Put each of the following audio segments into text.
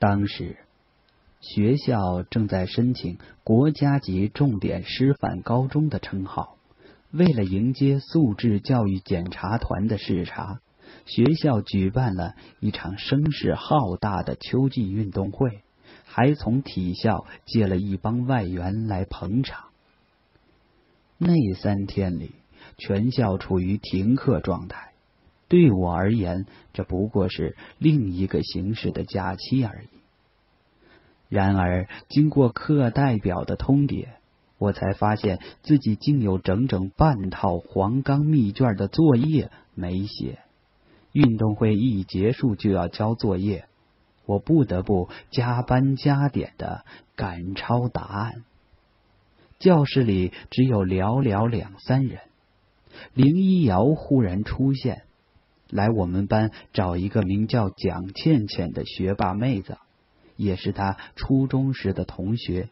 当时学校正在申请国家级重点师范高中的称号，为了迎接素质教育检查团的视察，学校举办了一场声势浩大的秋季运动会，还从体校借了一帮外援来捧场。那三天里，全校处于停课状态。对我而言，这不过是另一个形式的假期而已。然而，经过课代表的通牒，我才发现自己竟有整整半套黄冈密卷的作业没写。运动会一结束就要交作业，我不得不加班加点的赶抄答案。教室里只有寥寥两三人。林一瑶忽然出现，来我们班找一个名叫蒋倩倩的学霸妹子，也是她初中时的同学。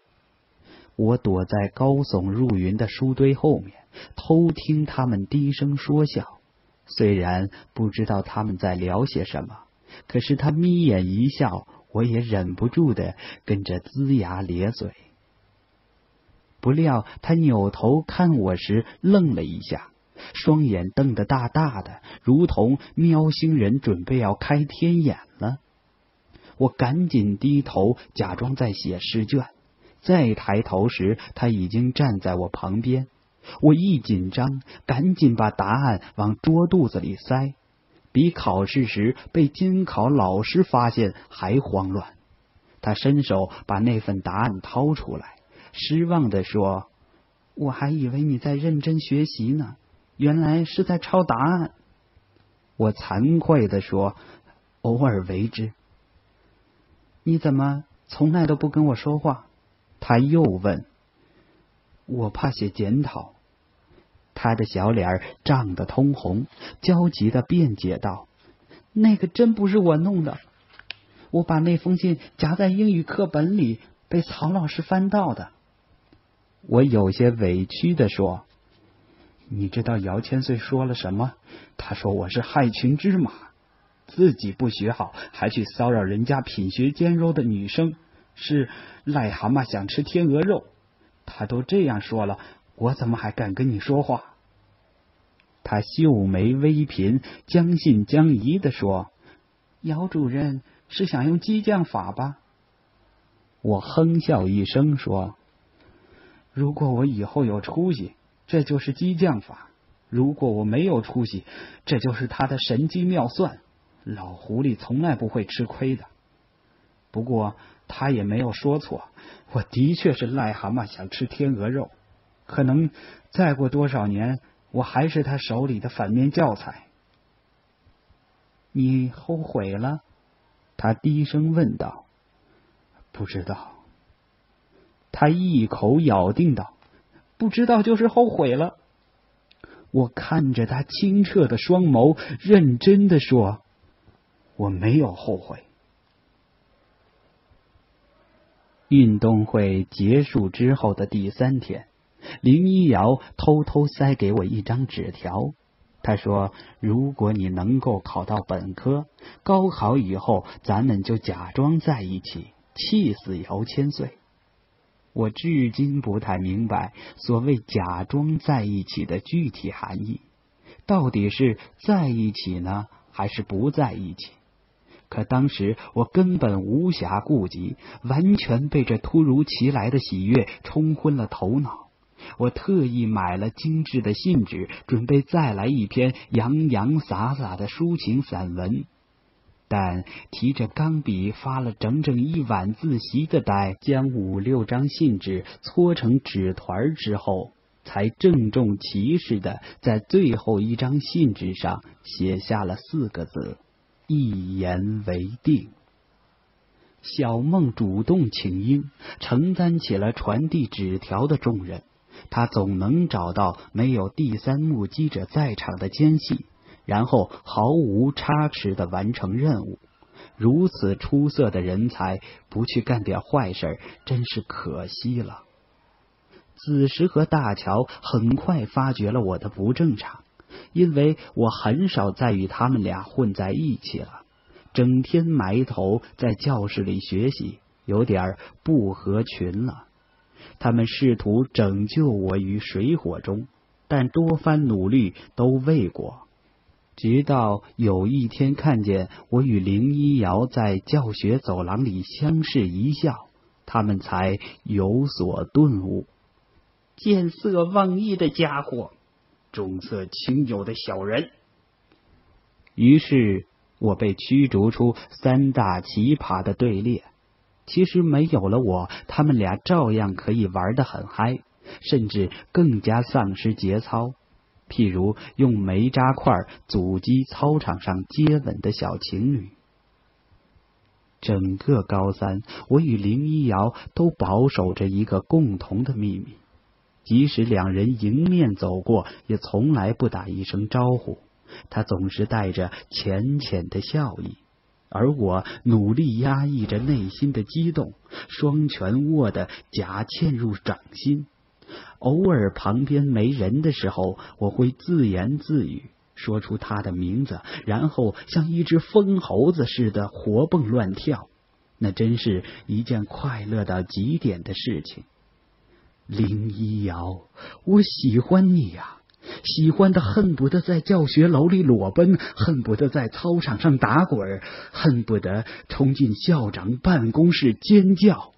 我躲在高耸入云的书堆后面，偷听他们低声说笑。虽然不知道他们在聊些什么，可是他眯眼一笑，我也忍不住的跟着龇牙咧嘴。不料他扭头看我时，愣了一下，双眼瞪得大大的，如同喵星人准备要开天眼了。我赶紧低头，假装在写试卷。再抬头时，他已经站在我旁边。我一紧张，赶紧把答案往桌肚子里塞，比考试时被监考老师发现还慌乱。他伸手把那份答案掏出来。失望的说：“我还以为你在认真学习呢，原来是在抄答案。”我惭愧的说：“偶尔为之。”你怎么从来都不跟我说话？他又问。我怕写检讨。他的小脸涨得通红，焦急的辩解道：“那个真不是我弄的，我把那封信夹在英语课本里，被曹老师翻到的。”我有些委屈的说：“你知道姚千岁说了什么？他说我是害群之马，自己不学好，还去骚扰人家品学兼优的女生，是癞蛤蟆想吃天鹅肉。他都这样说了，我怎么还敢跟你说话？”他秀眉微颦，将信将疑的说：“姚主任是想用激将法吧？”我哼笑一声说。如果我以后有出息，这就是激将法；如果我没有出息，这就是他的神机妙算。老狐狸从来不会吃亏的。不过他也没有说错，我的确是癞蛤蟆想吃天鹅肉。可能再过多少年，我还是他手里的反面教材。你后悔了？他低声问道。不知道。他一口咬定道：“不知道就是后悔了。”我看着他清澈的双眸，认真的说：“我没有后悔。”运动会结束之后的第三天，林一瑶偷偷塞给我一张纸条，他说：“如果你能够考到本科，高考以后咱们就假装在一起，气死姚千岁。”我至今不太明白所谓“假装在一起”的具体含义，到底是在一起呢，还是不在一起？可当时我根本无暇顾及，完全被这突如其来的喜悦冲昏了头脑。我特意买了精致的信纸，准备再来一篇洋洋洒洒的抒情散文。但提着钢笔发了整整一晚自习的呆，将五六张信纸搓成纸团之后，才郑重其事的在最后一张信纸上写下了四个字：“一言为定。”小梦主动请缨，承担起了传递纸条的重任。他总能找到没有第三目击者在场的间隙。然后毫无差池的完成任务，如此出色的人才不去干点坏事，真是可惜了。子时和大乔很快发觉了我的不正常，因为我很少再与他们俩混在一起了。整天埋头在教室里学习，有点不合群了。他们试图拯救我于水火中，但多番努力都未果。直到有一天看见我与林一瑶在教学走廊里相视一笑，他们才有所顿悟。见色忘义的家伙，重色轻友的小人。于是我被驱逐出三大奇葩的队列。其实没有了我，他们俩照样可以玩得很嗨，甚至更加丧失节操。譬如用煤渣块阻击操场上接吻的小情侣。整个高三，我与林一瑶都保守着一个共同的秘密，即使两人迎面走过，也从来不打一声招呼。他总是带着浅浅的笑意，而我努力压抑着内心的激动，双拳握得夹嵌入掌心。偶尔旁边没人的时候，我会自言自语，说出他的名字，然后像一只疯猴子似的活蹦乱跳。那真是一件快乐到极点的事情。林一瑶，我喜欢你呀，喜欢的恨不得在教学楼里裸奔，恨不得在操场上打滚，恨不得冲进校长办公室尖叫。